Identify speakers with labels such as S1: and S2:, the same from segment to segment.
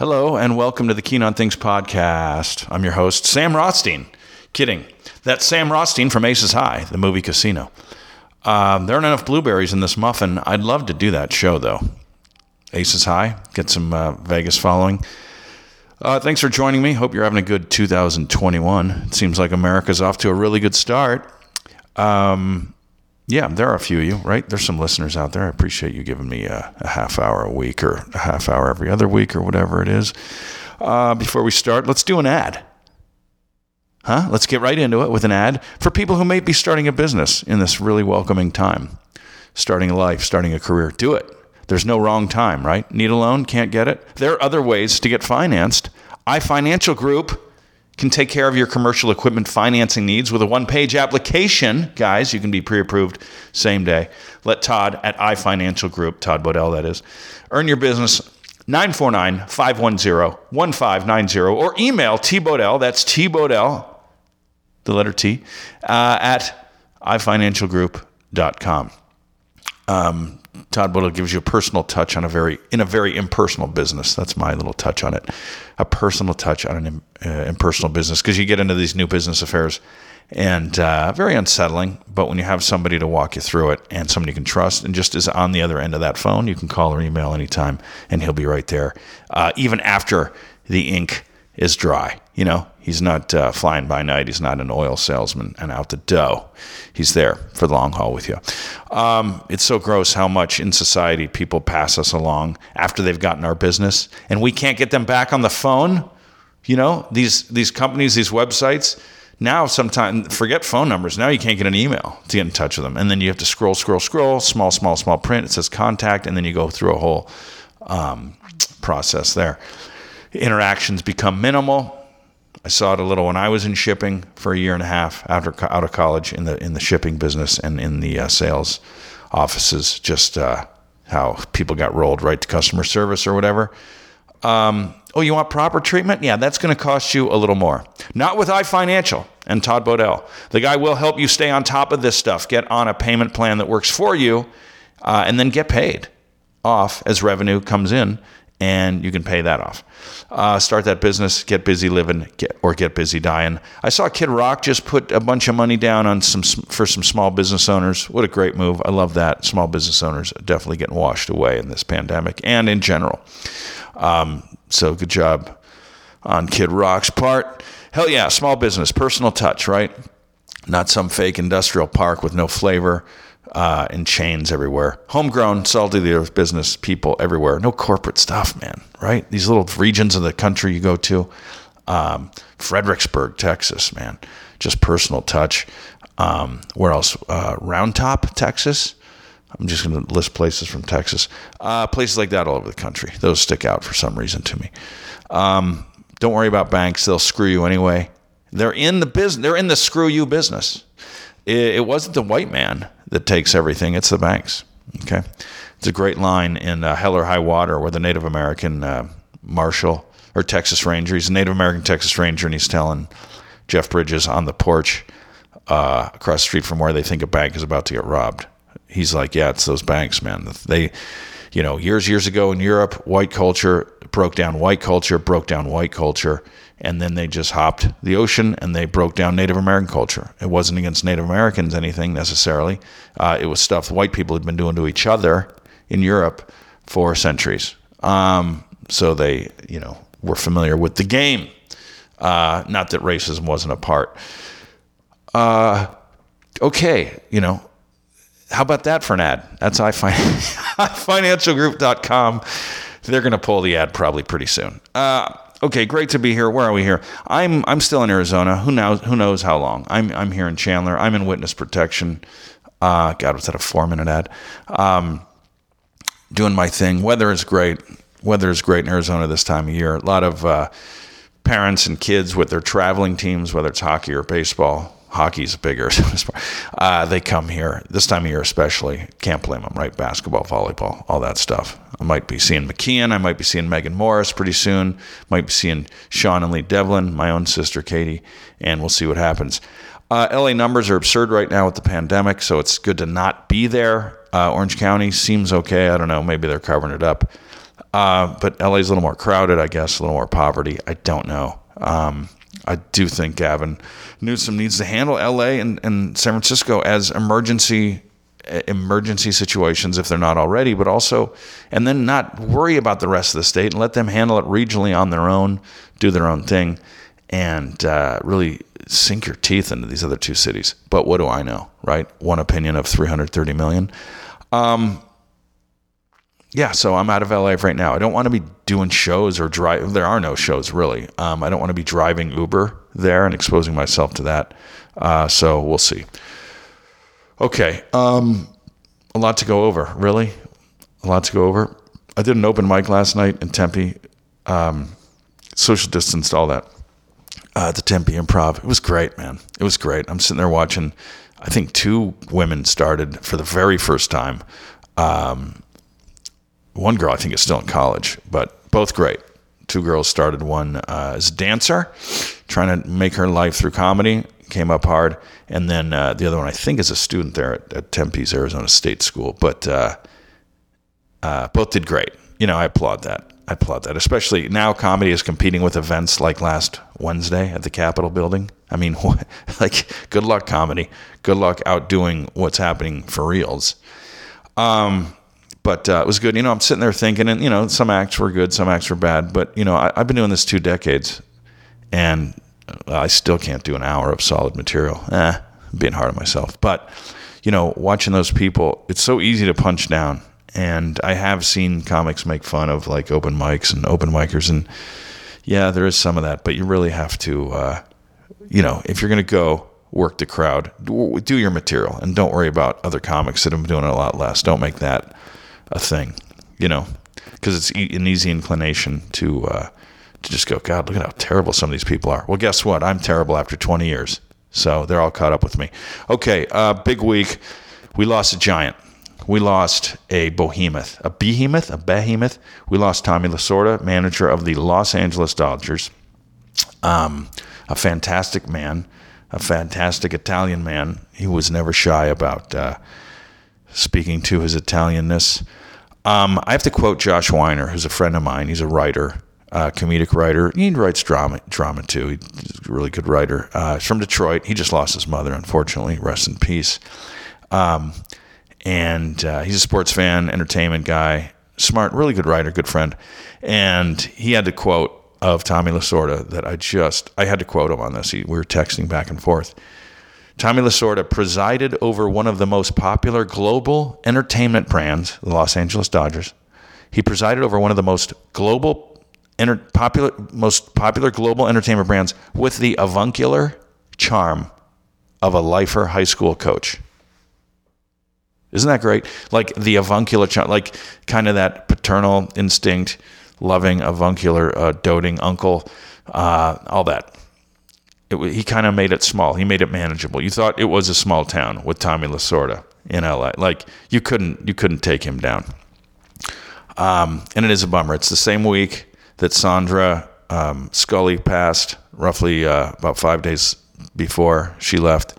S1: Hello, and welcome to the Keen on Things podcast. I'm your host, Sam Rothstein. Kidding. That's Sam Rothstein from Aces High, the movie Casino. Um, there aren't enough blueberries in this muffin. I'd love to do that show, though. Aces High, get some uh, Vegas following. Uh, thanks for joining me. Hope you're having a good 2021. It seems like America's off to a really good start. Um, yeah, there are a few of you, right? There's some listeners out there. I appreciate you giving me a, a half hour a week or a half hour every other week or whatever it is. Uh, before we start, let's do an ad. Huh? Let's get right into it with an ad for people who may be starting a business in this really welcoming time. Starting a life, starting a career. Do it. There's no wrong time, right? Need a loan? Can't get it? There are other ways to get financed. iFinancial Group can take care of your commercial equipment financing needs with a one page application. Guys, you can be pre approved same day. Let Todd at iFinancial Group, Todd Bodell, that is, earn your business 949 510 1590 or email T Bodell, that's T Bodell, the letter T, uh, at ifinancialgroup.com. Um, Todd Bodell gives you a personal touch on a very in a very impersonal business. That's my little touch on it, a personal touch on an uh, impersonal business because you get into these new business affairs and uh, very unsettling. But when you have somebody to walk you through it and somebody you can trust and just is on the other end of that phone, you can call or email anytime and he'll be right there, uh, even after the ink is dry. You know, he's not uh, flying by night. He's not an oil salesman and out the dough. He's there for the long haul with you. Um, it's so gross how much in society people pass us along after they've gotten our business and we can't get them back on the phone. You know, these these companies, these websites. Now, sometimes forget phone numbers. Now you can't get an email to get in touch with them, and then you have to scroll, scroll, scroll. Small, small, small print. It says contact, and then you go through a whole um, process there interactions become minimal. I saw it a little when I was in shipping for a year and a half after out of college in the in the shipping business and in the uh, sales offices. Just uh, how people got rolled right to customer service or whatever. Um, oh, you want proper treatment? Yeah, that's going to cost you a little more. Not with iFinancial and Todd Bodell. The guy will help you stay on top of this stuff. Get on a payment plan that works for you, uh, and then get paid off as revenue comes in and you can pay that off. Uh, start that business, get busy living, get, or get busy dying. I saw Kid Rock just put a bunch of money down on some for some small business owners. What a great move! I love that. Small business owners definitely getting washed away in this pandemic and in general. Um, so good job on Kid Rock's part. Hell yeah, small business, personal touch, right? Not some fake industrial park with no flavor uh, in chains everywhere. Homegrown, salty the earth business people everywhere. No corporate stuff, man, right? These little regions of the country you go to. Um, Fredericksburg, Texas, man. Just personal touch. Um, where else? Uh, Round Top, Texas. I'm just going to list places from Texas. Uh, places like that all over the country. Those stick out for some reason to me. Um, don't worry about banks; they'll screw you anyway. They're in the business. They're in the screw you business. It, it wasn't the white man that takes everything. It's the banks. Okay, it's a great line in uh, Hell or High Water where the Native American uh, marshal or Texas Ranger, he's a Native American Texas Ranger, and he's telling Jeff Bridges on the porch uh, across the street from where they think a bank is about to get robbed. He's like, "Yeah, it's those banks, man. They." You know, years years ago in Europe, white culture broke down white culture, broke down white culture, and then they just hopped the ocean and they broke down Native American culture. It wasn't against Native Americans anything necessarily. Uh, it was stuff white people had been doing to each other in Europe for centuries. Um, so they, you know, were familiar with the game. Uh, not that racism wasn't a part. Uh, okay, you know, how about that for an ad? That's ifinancialgroup.com. They're going to pull the ad probably pretty soon. Uh, okay, great to be here. Where are we here? I'm I'm still in Arizona. Who knows who knows how long? I'm I'm here in Chandler. I'm in witness protection. Uh, God, was that a four minute ad? Um, doing my thing. Weather is great. Weather is great in Arizona this time of year. A lot of uh, parents and kids with their traveling teams, whether it's hockey or baseball, hockey's bigger. uh, they come here this time of year, especially. Can't blame them, right? Basketball, volleyball, all that stuff. I might be seeing McKeon. I might be seeing Megan Morris pretty soon. Might be seeing Sean and Lee Devlin, my own sister Katie, and we'll see what happens. Uh, LA numbers are absurd right now with the pandemic, so it's good to not be there. Uh, Orange County seems okay. I don't know. Maybe they're covering it up. Uh, but LA is a little more crowded, I guess, a little more poverty. I don't know. Um, I do think Gavin Newsom needs to handle LA and, and San Francisco as emergency emergency situations if they're not already, but also, and then not worry about the rest of the state and let them handle it regionally on their own, do their own thing, and uh, really sink your teeth into these other two cities. But what do I know, right? One opinion of 330 million. Um, yeah, so I'm out of LA right now. I don't want to be doing shows or drive. There are no shows really. Um, I don't want to be driving Uber there and exposing myself to that. Uh, so we'll see. Okay, um, a lot to go over. Really, a lot to go over. I did an open mic last night in Tempe. Um, social distanced, all that. Uh, the Tempe Improv. It was great, man. It was great. I'm sitting there watching. I think two women started for the very first time. Um, one girl I think is still in college, but both great. Two girls started one uh, as a dancer, trying to make her life through comedy, came up hard, and then uh, the other one I think is a student there at, at Tempe's Arizona State School. But uh, uh both did great. You know, I applaud that. I applaud that, especially now. Comedy is competing with events like last Wednesday at the Capitol building. I mean, like, good luck, comedy. Good luck outdoing what's happening for reals. Um, but uh, it was good. You know, I'm sitting there thinking, and you know, some acts were good, some acts were bad. But you know, I, have been doing this two decades, and I still can't do an hour of solid material. Eh, I'm being hard on myself. But you know, watching those people, it's so easy to punch down. And I have seen comics make fun of like open mics and open micers, and yeah, there is some of that. But you really have to, uh, you know, if you're going to go, work the crowd, do your material, and don't worry about other comics that have been doing it a lot less. Don't make that a thing, you know, because it's an easy inclination to uh, to just go, God, look at how terrible some of these people are. Well, guess what? I'm terrible after 20 years, so they're all caught up with me. Okay, uh, big week. We lost a giant. We lost a behemoth, a behemoth, a behemoth. We lost Tommy Lasorda, manager of the Los Angeles Dodgers. Um, a fantastic man, a fantastic Italian man. He was never shy about uh, speaking to his Italianness. Um, I have to quote Josh Weiner, who's a friend of mine. He's a writer, uh, comedic writer. He writes drama, drama too. He's a really good writer. Uh, he's from Detroit. He just lost his mother, unfortunately. Rest in peace. Um, and uh, he's a sports fan, entertainment guy, smart, really good writer, good friend. And he had the quote of Tommy Lasorda that I just I had to quote him on this. He, we were texting back and forth. Tommy Lasorda presided over one of the most popular global entertainment brands, the Los Angeles Dodgers. He presided over one of the most global, enter, popular, most popular global entertainment brands with the avuncular charm of a lifer high school coach. Isn't that great? Like the avuncular charm, like kind of that paternal instinct, loving avuncular, uh, doting uncle, uh, all that it, he kind of made it small. He made it manageable. You thought it was a small town with Tommy Lasorda in LA. Like you couldn't you couldn't take him down. Um, and it is a bummer. It's the same week that Sandra um, Scully passed, roughly uh, about five days before she left,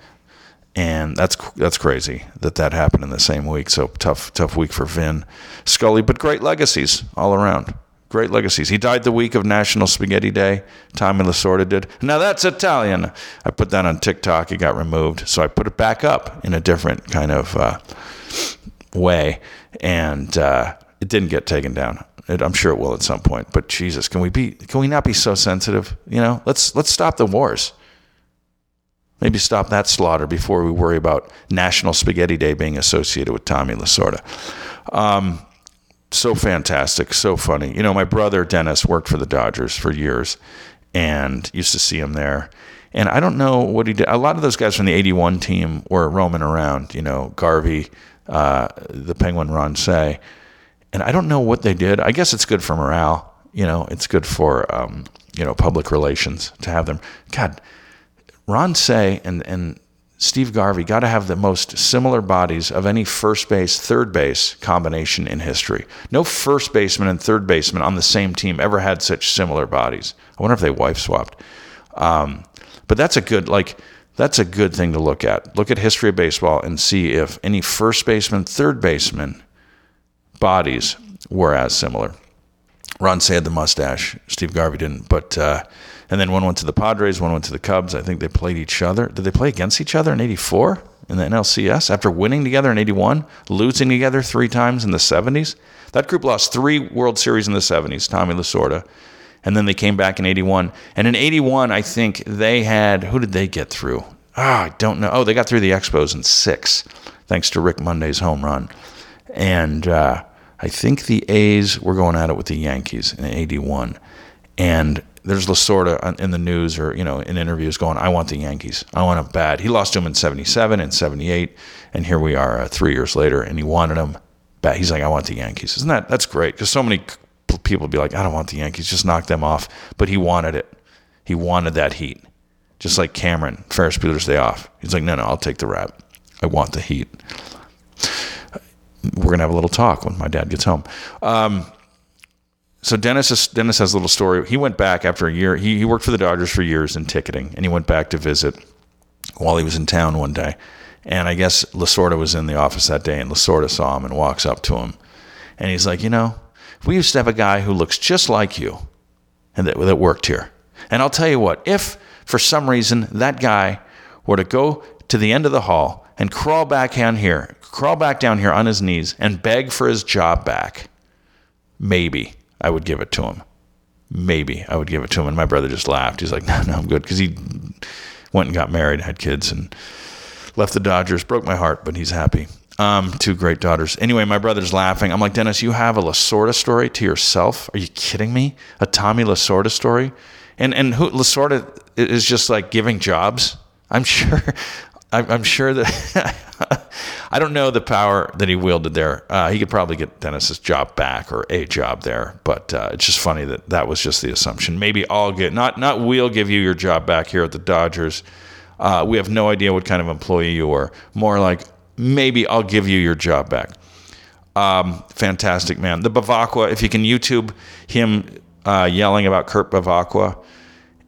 S1: and that's that's crazy that that happened in the same week. So tough tough week for Vin Scully, but great legacies all around. Great legacies. He died the week of National Spaghetti Day. Tommy Lasorda did. Now that's Italian. I put that on TikTok. It got removed, so I put it back up in a different kind of uh, way, and uh, it didn't get taken down. It, I'm sure it will at some point. But Jesus, can we be? Can we not be so sensitive? You know, let's let's stop the wars. Maybe stop that slaughter before we worry about National Spaghetti Day being associated with Tommy Lasorda. Um, so fantastic, so funny. You know, my brother Dennis worked for the Dodgers for years and used to see him there. And I don't know what he did. A lot of those guys from the 81 team were roaming around, you know, Garvey, uh, the Penguin Ron Cey. And I don't know what they did. I guess it's good for morale. You know, it's good for, um, you know, public relations to have them. God, Ron Cey and, and Steve Garvey got to have the most similar bodies of any first base, third base combination in history. No first baseman and third baseman on the same team ever had such similar bodies. I wonder if they wife swapped. Um, but that's a good like that's a good thing to look at. Look at history of baseball and see if any first baseman, third baseman bodies were as similar. Ron Cey had the mustache. Steve Garvey didn't. But uh, and then one went to the Padres, one went to the Cubs. I think they played each other. Did they play against each other in '84 in the NLCS after winning together in '81, losing together three times in the '70s? That group lost three World Series in the '70s. Tommy Lasorda, and then they came back in '81. And in '81, I think they had who did they get through? Ah, I don't know. Oh, they got through the Expos in six, thanks to Rick Monday's home run. And uh, I think the A's were going at it with the Yankees in '81, and there's Lasorda in the news or you know in interviews going, "I want the Yankees. I want them bad." He lost to them in '77 and '78, and here we are uh, three years later, and he wanted them bad. He's like, "I want the Yankees." Isn't that that's great? Because so many people be like, "I don't want the Yankees. Just knock them off." But he wanted it. He wanted that heat, just like Cameron Ferris Bueller's Day Off. He's like, "No, no, I'll take the rap. I want the heat." We're gonna have a little talk when my dad gets home. Um, so Dennis is, Dennis has a little story. He went back after a year. He, he worked for the Dodgers for years in ticketing, and he went back to visit while he was in town one day. And I guess Lasorda was in the office that day, and Lasorda saw him and walks up to him, and he's like, you know, we used to have a guy who looks just like you, and that, that worked here. And I'll tell you what, if for some reason that guy were to go to the end of the hall and crawl back down here, crawl back down here on his knees and beg for his job back, maybe I would give it to him. Maybe I would give it to him. And my brother just laughed. He's like, no, no, I'm good. Because he went and got married, had kids, and left the Dodgers. Broke my heart, but he's happy. Um, two great daughters. Anyway, my brother's laughing. I'm like, Dennis, you have a Lasorda story to yourself? Are you kidding me? A Tommy Lasorda story? And and who Lasorda is just like giving jobs. I'm sure. I'm sure that I don't know the power that he wielded there. Uh, he could probably get Dennis's job back or a job there, but uh, it's just funny that that was just the assumption. Maybe I'll get not not we'll give you your job back here at the Dodgers. Uh, we have no idea what kind of employee you are. More like maybe I'll give you your job back. Um, fantastic man. The Bevacqua, if you can YouTube him uh, yelling about Kurt Bevacqua,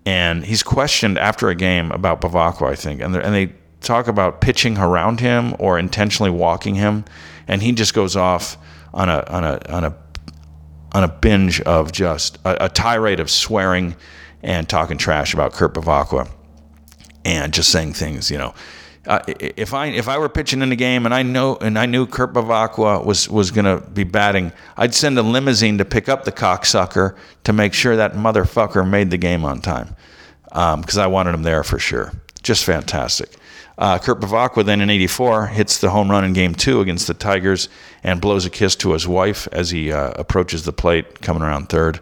S1: and he's questioned after a game about Bevacqua, I think, and and they talk about pitching around him or intentionally walking him, and he just goes off on a on a on a on a binge of just a, a tirade of swearing and talking trash about Kurt Bevacqua and just saying things, you know. Uh, if I if I were pitching in the game and I know and I knew Kurt Bevacqua was was going to be batting, I'd send a limousine to pick up the cocksucker to make sure that motherfucker made the game on time because um, I wanted him there for sure. Just fantastic. Uh, Kurt Bevacqua then in '84 hits the home run in Game Two against the Tigers and blows a kiss to his wife as he uh, approaches the plate, coming around third.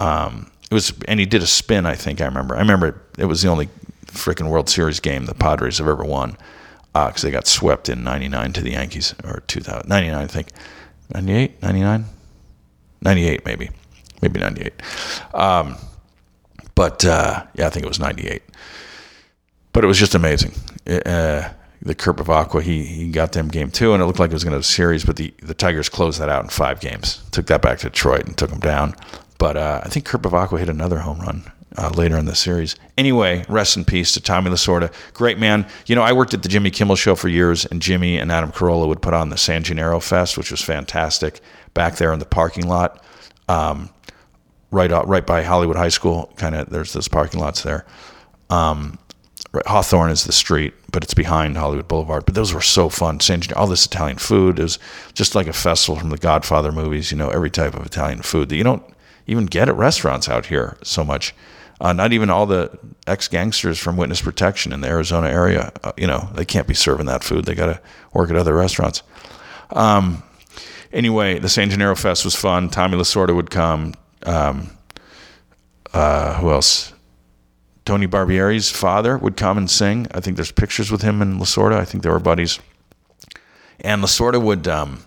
S1: Um, it was, and he did a spin. I think I remember. I remember it was the only freaking World Series game the Padres have ever won because uh, they got swept in '99 to the Yankees or 2000 '99, I think. '98, '99, '98 maybe, maybe '98. Um, but uh, yeah, I think it was '98 but it was just amazing. Uh, the Kurt Bevacqua, he he got them game two, and it looked like it was going to a series, but the, the Tigers closed that out in five games. Took that back to Detroit and took them down. But uh, I think Kurt Bevacqua hit another home run uh, later in the series. Anyway, rest in peace to Tommy Lasorda. Great man. You know, I worked at the Jimmy Kimmel Show for years, and Jimmy and Adam Carolla would put on the San Gennaro Fest, which was fantastic, back there in the parking lot, um, right right by Hollywood High School. Kind of, there's those parking lots there. Um, Hawthorne is the street, but it's behind Hollywood Boulevard. But those were so fun. All this Italian food is just like a festival from the Godfather movies. You know, every type of Italian food that you don't even get at restaurants out here so much. Uh, not even all the ex gangsters from Witness Protection in the Arizona area. Uh, you know, they can't be serving that food. They got to work at other restaurants. Um, anyway, the San Gennaro Fest was fun. Tommy Lasorda would come. Um, uh, who else? Tony Barbieri's father would come and sing. I think there's pictures with him and Lasorda. I think they were buddies. And Lasorda would, um,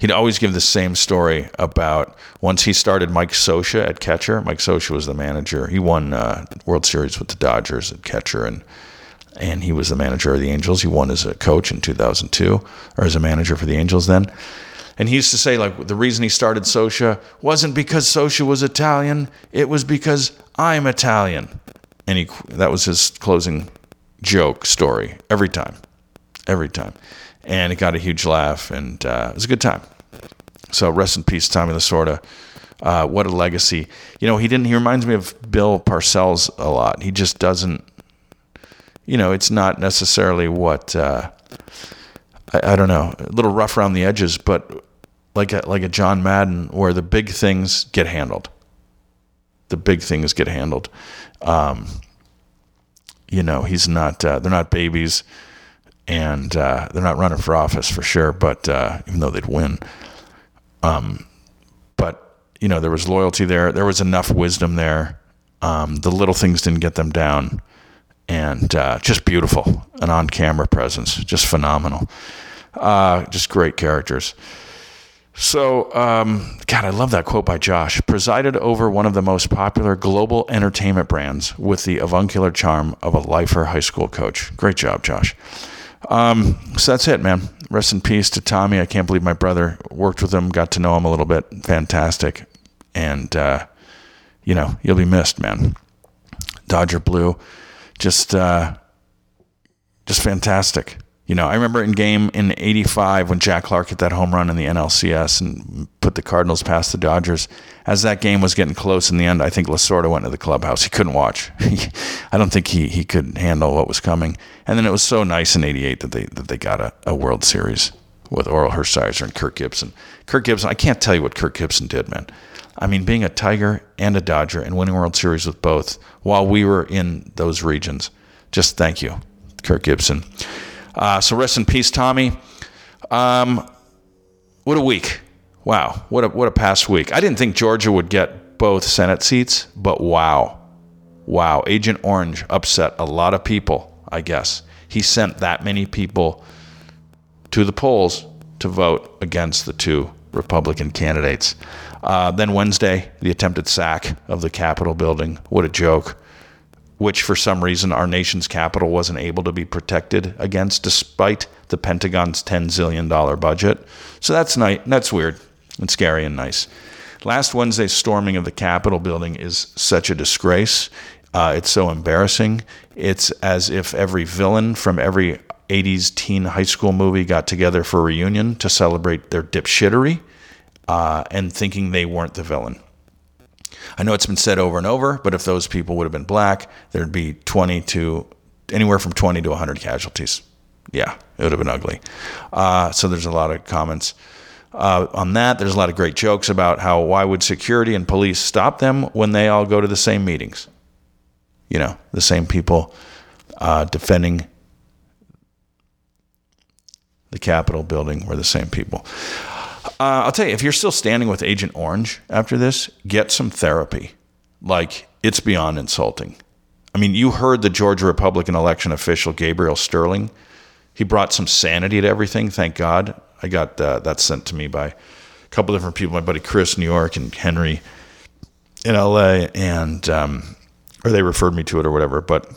S1: he'd always give the same story about once he started Mike Scioscia at catcher. Mike Scioscia was the manager. He won uh, World Series with the Dodgers at catcher, and and he was the manager of the Angels. He won as a coach in 2002, or as a manager for the Angels then. And he used to say, like, the reason he started Scioscia wasn't because Scioscia was Italian, it was because I'm Italian and he that was his closing joke story every time, every time, and it got a huge laugh, and uh, it was a good time. So rest in peace, Tommy Lasorda. Uh, what a legacy. You know, he didn't, he reminds me of Bill Parcells a lot. He just doesn't, you know, it's not necessarily what, uh, I, I don't know, a little rough around the edges, but like a, like a John Madden where the big things get handled. The big things get handled. Um, you know, he's not, uh, they're not babies and uh, they're not running for office for sure, but uh, even though they'd win. Um, but, you know, there was loyalty there. There was enough wisdom there. Um, the little things didn't get them down. And uh, just beautiful. An on camera presence. Just phenomenal. Uh, just great characters. So, um, God, I love that quote by Josh. Presided over one of the most popular global entertainment brands with the avuncular charm of a lifer high school coach. Great job, Josh. Um, so that's it, man. Rest in peace to Tommy. I can't believe my brother worked with him, got to know him a little bit. Fantastic. And, uh, you know, you'll be missed, man. Dodger Blue, just, uh, just fantastic. You know, I remember in game in 85 when Jack Clark hit that home run in the NLCS and put the Cardinals past the Dodgers. As that game was getting close in the end, I think Lasorda went to the clubhouse. He couldn't watch. I don't think he, he could handle what was coming. And then it was so nice in 88 that they, that they got a, a World Series with Orel Hershiser and Kirk Gibson. Kirk Gibson, I can't tell you what Kirk Gibson did, man. I mean, being a Tiger and a Dodger and winning World Series with both while we were in those regions. Just thank you, Kirk Gibson. Uh, so rest in peace, Tommy. Um, what a week! Wow, what a what a past week. I didn't think Georgia would get both Senate seats, but wow, wow, Agent Orange upset a lot of people. I guess he sent that many people to the polls to vote against the two Republican candidates. Uh, then Wednesday, the attempted sack of the Capitol building. What a joke which for some reason our nation's capital wasn't able to be protected against despite the Pentagon's $10 zillion budget. So that's nice. That's weird and scary and nice. Last Wednesday's storming of the Capitol building is such a disgrace. Uh, it's so embarrassing. It's as if every villain from every 80s teen high school movie got together for a reunion to celebrate their dipshittery uh, and thinking they weren't the villain. I know it's been said over and over, but if those people would have been black, there'd be 20 to anywhere from 20 to 100 casualties. Yeah, it would have been ugly. Uh, so there's a lot of comments uh, on that. There's a lot of great jokes about how why would security and police stop them when they all go to the same meetings? You know, the same people uh, defending the Capitol building were the same people. Uh, I'll tell you, if you're still standing with Agent Orange after this, get some therapy. Like, it's beyond insulting. I mean, you heard the Georgia Republican election official, Gabriel Sterling. He brought some sanity to everything, thank God. I got uh, that sent to me by a couple different people, my buddy Chris, New York, and Henry in LA, and, um, or they referred me to it or whatever. But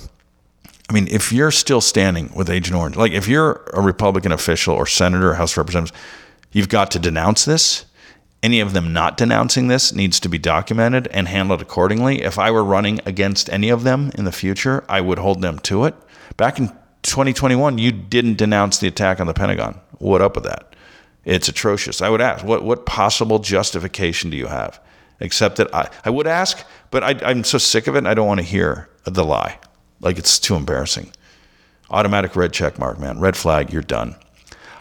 S1: I mean, if you're still standing with Agent Orange, like if you're a Republican official or senator or House of Representatives, You've got to denounce this. Any of them not denouncing this needs to be documented and handled accordingly. If I were running against any of them in the future, I would hold them to it. Back in 2021, you didn't denounce the attack on the Pentagon. What up with that? It's atrocious. I would ask, what, what possible justification do you have? Except that I, I would ask, but I, I'm so sick of it, I don't want to hear the lie. Like it's too embarrassing. Automatic red check mark, man. Red flag, you're done.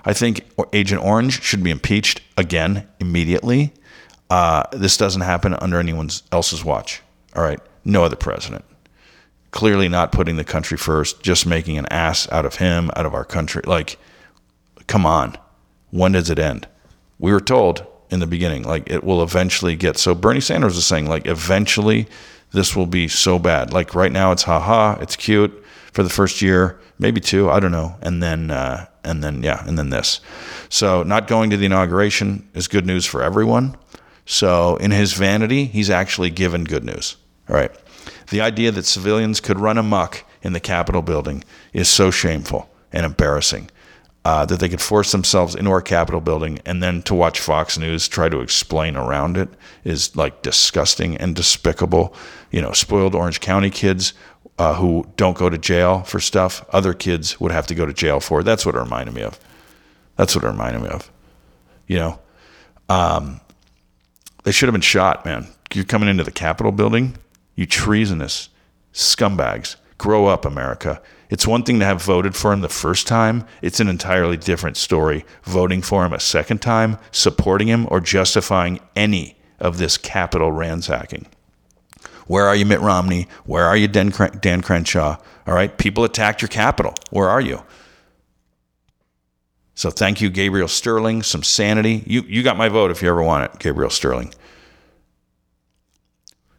S1: I think Agent Orange should be impeached again immediately. Uh, this doesn't happen under anyone else's watch. All right, no other president. Clearly not putting the country first, just making an ass out of him, out of our country. Like, come on. When does it end? We were told in the beginning, like, it will eventually get. So Bernie Sanders is saying, like, eventually this will be so bad. Like, right now it's haha, it's cute for the first year, maybe two, I don't know. And then, uh, and then yeah, and then this. So not going to the inauguration is good news for everyone. So in his vanity, he's actually given good news. All right. The idea that civilians could run amok in the Capitol building is so shameful and embarrassing. Uh, that they could force themselves into our Capitol building and then to watch Fox News try to explain around it is like disgusting and despicable. You know, spoiled Orange County kids uh, who don't go to jail for stuff other kids would have to go to jail for. That's what it reminded me of. That's what it reminded me of. You know, um, they should have been shot, man. You're coming into the Capitol building, you treasonous scumbags. Grow up, America. It's one thing to have voted for him the first time, it's an entirely different story voting for him a second time, supporting him, or justifying any of this Capitol ransacking. Where are you, Mitt Romney? Where are you, Dan, Dan Crenshaw? All right, people attacked your capital. Where are you? So thank you, Gabriel Sterling. Some sanity. You, you got my vote if you ever want it, Gabriel Sterling.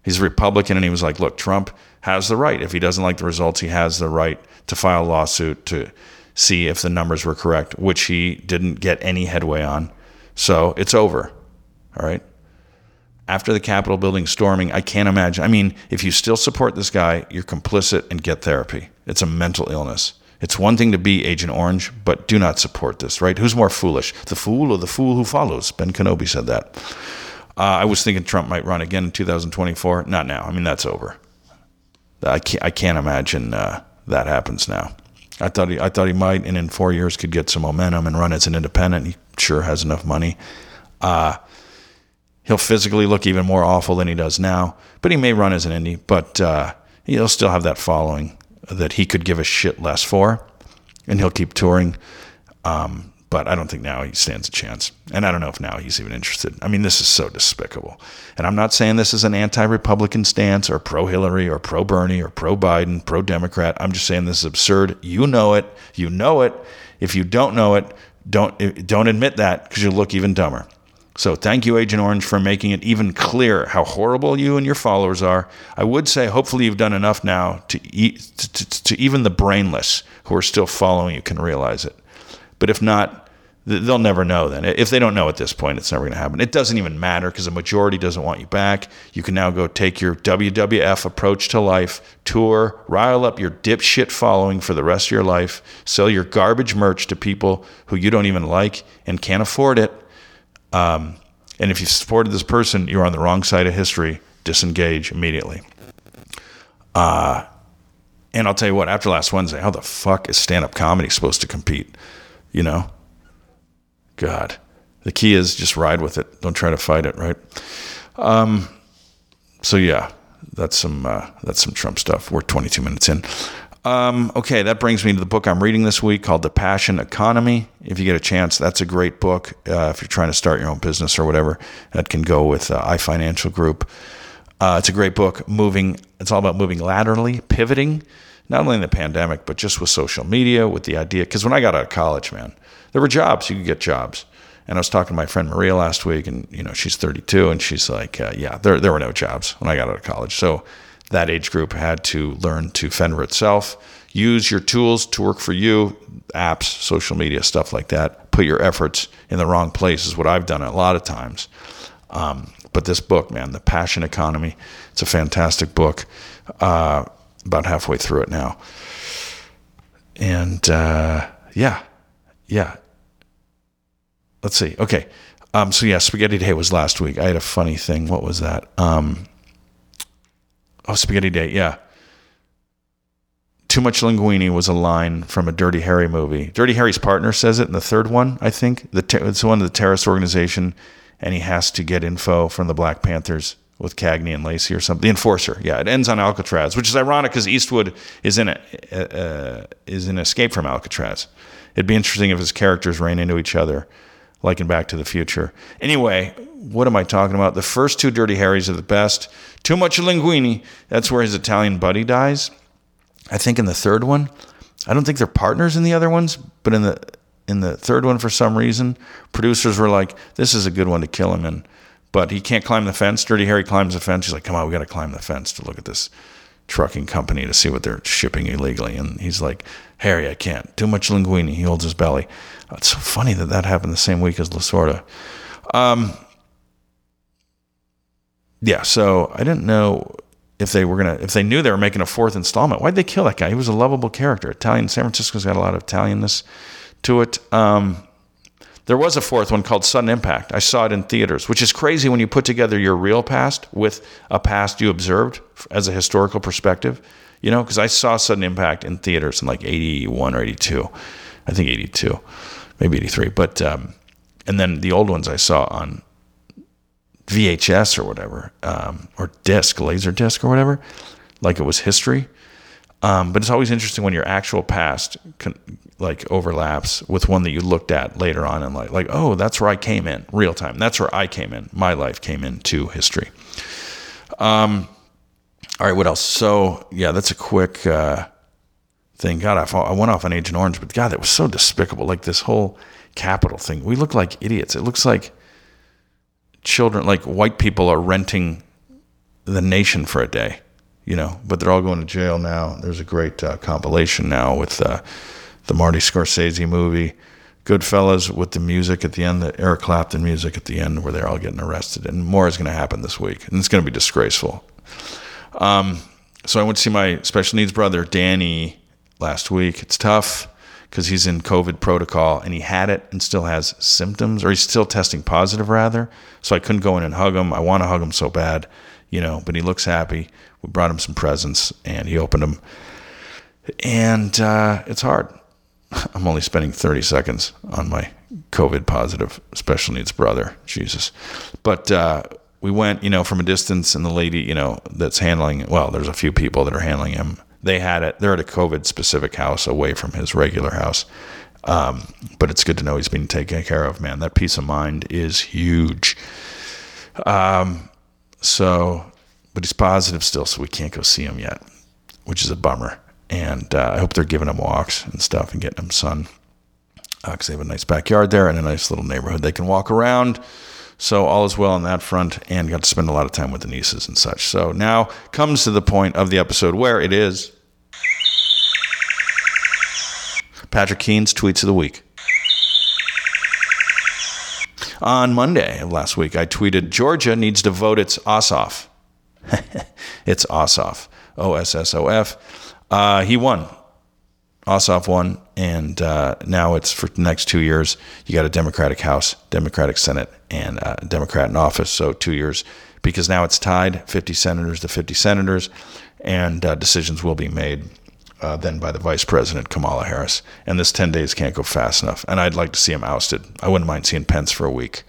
S1: He's a Republican, and he was like, look, Trump has the right. If he doesn't like the results, he has the right to file a lawsuit to see if the numbers were correct, which he didn't get any headway on. So it's over. All right. After the Capitol building storming, I can't imagine. I mean, if you still support this guy, you're complicit and get therapy. It's a mental illness. It's one thing to be Agent Orange, but do not support this, right? Who's more foolish, the fool or the fool who follows? Ben Kenobi said that. Uh, I was thinking Trump might run again in 2024. Not now. I mean, that's over. I can't, I can't imagine uh, that happens now. I thought he, I thought he might, and in four years could get some momentum and run as an independent. He sure has enough money. Uh, he'll physically look even more awful than he does now, but he may run as an indie. But uh, he'll still have that following that he could give a shit less for, and he'll keep touring. Um, but I don't think now he stands a chance. And I don't know if now he's even interested. I mean, this is so despicable. And I'm not saying this is an anti Republican stance or pro Hillary or pro Bernie or pro Biden, pro Democrat. I'm just saying this is absurd. You know it. You know it. If you don't know it, don't, don't admit that because you look even dumber. So thank you, Agent Orange, for making it even clear how horrible you and your followers are. I would say, hopefully, you've done enough now to, to, to, to even the brainless who are still following you can realize it. But if not, they'll never know then. If they don't know at this point, it's never going to happen. It doesn't even matter because the majority doesn't want you back. You can now go take your WWF approach to life, tour, rile up your dipshit following for the rest of your life, sell your garbage merch to people who you don't even like and can't afford it. Um, and if you supported this person, you're on the wrong side of history. Disengage immediately. Uh, and I'll tell you what, after last Wednesday, how the fuck is stand up comedy supposed to compete? you know? God. The key is just ride with it. Don't try to fight it, right? Um, so yeah, that's some uh, that's some Trump stuff. We're 22 minutes in. Um, okay, that brings me to the book I'm reading this week called The Passion Economy. If you get a chance, that's a great book. Uh, if you're trying to start your own business or whatever, that can go with uh, iFinancial Group. Uh, it's a great book. Moving, it's all about moving laterally, pivoting not only in the pandemic, but just with social media, with the idea. Because when I got out of college, man, there were jobs. You could get jobs. And I was talking to my friend Maria last week, and you know she's 32, and she's like, uh, "Yeah, there there were no jobs when I got out of college." So that age group had to learn to fend for itself. Use your tools to work for you, apps, social media, stuff like that. Put your efforts in the wrong place is what I've done a lot of times. Um, but this book, man, The Passion Economy, it's a fantastic book. Uh, about halfway through it now. And uh, yeah, yeah. Let's see. Okay. Um, so yeah, Spaghetti Day was last week. I had a funny thing. What was that? Um, oh, Spaghetti Day. Yeah. Too much linguine was a line from a Dirty Harry movie. Dirty Harry's partner says it in the third one, I think. The ter- it's one of the terrorist organization, and he has to get info from the Black Panthers with Cagney and Lacey or something. The Enforcer, yeah, it ends on Alcatraz, which is ironic because Eastwood is in a, uh, is in Escape from Alcatraz. It'd be interesting if his characters ran into each other, like in Back to the Future. Anyway, what am I talking about? The first two Dirty Harrys are the best. Too much linguine. That's where his Italian buddy dies. I think in the third one, I don't think they're partners in the other ones, but in the in the third one, for some reason, producers were like, "This is a good one to kill him in." but he can't climb the fence. Dirty Harry climbs the fence. He's like, come on, we got to climb the fence to look at this trucking company to see what they're shipping illegally. And he's like, Harry, I can't. Too much linguine. He holds his belly. It's so funny that that happened the same week as Lasorda. Um, yeah, so I didn't know if they were gonna if they knew they were making a fourth installment. Why'd they kill that guy? He was a lovable character. Italian San Francisco's got a lot of Italianness to it. Um, there was a fourth one called Sudden Impact. I saw it in theaters, which is crazy when you put together your real past with a past you observed as a historical perspective. You know, because I saw Sudden Impact in theaters in like 81 or 82. I think 82, maybe 83. But, um, and then the old ones I saw on VHS or whatever, um, or disc, laser disc or whatever, like it was history. Um, but it's always interesting when your actual past like overlaps with one that you looked at later on in life. like oh that's where I came in real time. That's where I came in. My life came into history. Um, all right, what else? So yeah, that's a quick uh, thing. God, I, I went off on Agent Orange, but God, that was so despicable. Like this whole capital thing. We look like idiots. It looks like children, like white people, are renting the nation for a day. You know, but they're all going to jail now. There's a great uh, compilation now with. Uh, the Marty Scorsese movie, Goodfellas with the music at the end, the Eric Clapton music at the end, where they're all getting arrested. And more is going to happen this week, and it's going to be disgraceful. Um, so I went to see my special needs brother Danny last week. It's tough because he's in COVID protocol and he had it and still has symptoms, or he's still testing positive rather. So I couldn't go in and hug him. I want to hug him so bad, you know. But he looks happy. We brought him some presents and he opened them, and uh, it's hard. I'm only spending 30 seconds on my COVID positive special needs brother. Jesus. But uh, we went, you know, from a distance, and the lady, you know, that's handling, well, there's a few people that are handling him. They had it. They're at a COVID specific house away from his regular house. Um, but it's good to know he's being taken care of, man. That peace of mind is huge. Um, so, but he's positive still, so we can't go see him yet, which is a bummer and uh, I hope they're giving them walks and stuff and getting them sun because uh, they have a nice backyard there and a nice little neighborhood they can walk around. So all is well on that front, and got to spend a lot of time with the nieces and such. So now comes to the point of the episode where it is Patrick Keen's tweets of the week. On Monday of last week, I tweeted Georgia needs to vote its Ossoff. it's Ossoff, O S S O F. Uh, he won. Ossoff won, and uh, now it's for the next two years. You got a Democratic House, Democratic Senate, and a Democrat in office. So two years, because now it's tied, 50 senators to 50 senators, and uh, decisions will be made uh, then by the Vice President Kamala Harris. And this 10 days can't go fast enough. And I'd like to see him ousted. I wouldn't mind seeing Pence for a week.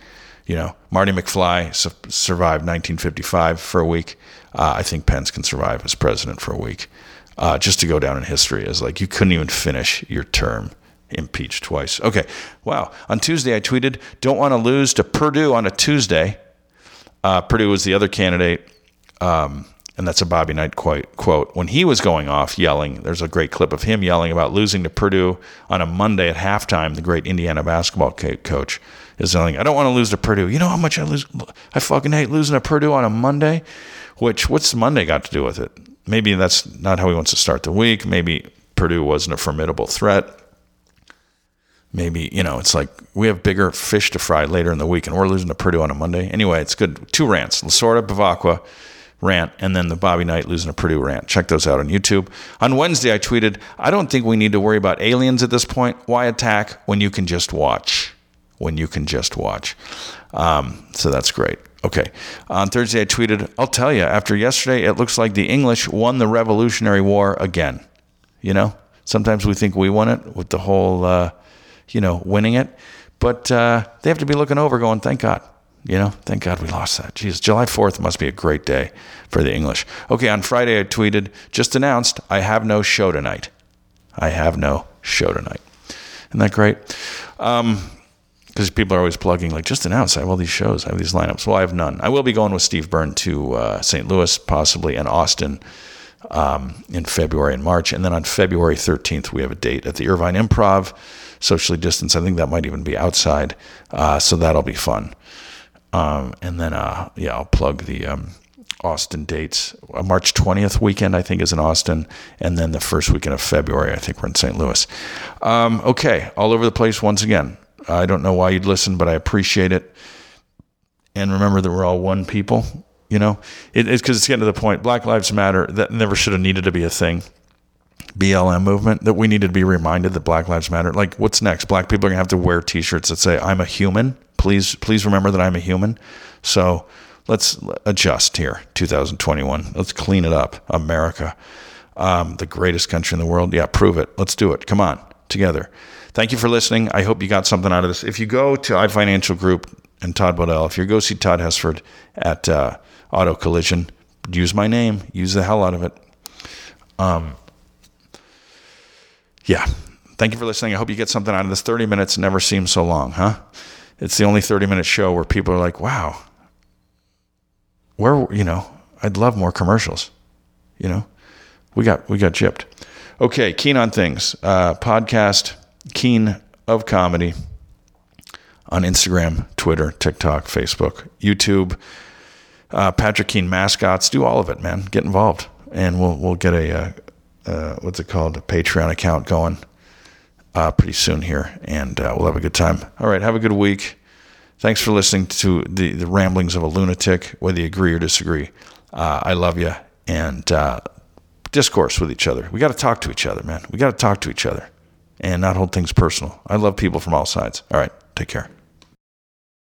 S1: You know, Marty McFly su- survived 1955 for a week. Uh, I think Pence can survive as president for a week uh, just to go down in history as like you couldn't even finish your term impeached twice. Okay, wow. On Tuesday, I tweeted, "Don't want to lose to Purdue on a Tuesday." Uh, Perdue was the other candidate, um, and that's a Bobby Knight quote, quote. When he was going off yelling, there's a great clip of him yelling about losing to Purdue on a Monday at halftime. The great Indiana basketball coach is yelling, "I don't want to lose to Purdue. You know how much I lose? I fucking hate losing to Purdue on a Monday." Which what's Monday got to do with it? Maybe that's not how he wants to start the week. Maybe Purdue wasn't a formidable threat. Maybe, you know, it's like we have bigger fish to fry later in the week and we're losing to Purdue on a Monday. Anyway, it's good. Two rants Lasorda Bevacqua rant and then the Bobby Knight losing to Purdue rant. Check those out on YouTube. On Wednesday, I tweeted, I don't think we need to worry about aliens at this point. Why attack when you can just watch? When you can just watch. Um, so that's great. Okay. On Thursday, I tweeted, I'll tell you, after yesterday, it looks like the English won the Revolutionary War again. You know, sometimes we think we won it with the whole, uh, you know, winning it. But uh, they have to be looking over going, thank God. You know, thank God we lost that. Jeez, July 4th must be a great day for the English. Okay, on Friday, I tweeted, just announced, I have no show tonight. I have no show tonight. Isn't that great? Um, because people are always plugging like just announce I have all these shows, I have these lineups. Well, I have none. I will be going with Steve Byrne to uh, St. Louis, possibly, and Austin um, in February and March, and then on February 13th we have a date at the Irvine Improv, socially distanced. I think that might even be outside, uh, so that'll be fun. Um, and then uh, yeah, I'll plug the. Um, Austin dates. Uh, March 20th weekend, I think, is in Austin. And then the first weekend of February, I think we're in St. Louis. Um, okay, all over the place once again. I don't know why you'd listen, but I appreciate it. And remember that we're all one people. You know, it, it's because it's getting to the point. Black Lives Matter that never should have needed to be a thing. BLM movement that we needed to be reminded that Black Lives Matter. Like, what's next? Black people are gonna have to wear T-shirts that say "I'm a human." Please, please remember that I'm a human. So let's adjust here, 2021. Let's clean it up, America, um, the greatest country in the world. Yeah, prove it. Let's do it. Come on, together. Thank you for listening. I hope you got something out of this. If you go to iFinancial Group and Todd Bodell. If you go see Todd Hesford at uh, Auto Collision, use my name. Use the hell out of it. Um, yeah. Thank you for listening. I hope you get something out of this. 30 minutes never seems so long, huh? It's the only 30 minute show where people are like, wow, where, you know, I'd love more commercials. You know, we got, we got gypped. Okay. Keen on things. Uh, podcast, Keen of Comedy on Instagram, Twitter, TikTok, Facebook, YouTube. Uh, Patrick Keen mascots. Do all of it, man. Get involved, and we'll we'll get a uh, uh, what's it called a Patreon account going uh, pretty soon here, and uh, we'll have a good time. All right, have a good week. Thanks for listening to the the ramblings of a lunatic, whether you agree or disagree. Uh, I love you, and discourse with each other. We got to talk to each other, man. We got to talk to each other, and not hold things personal. I love people from all sides. All right, take care.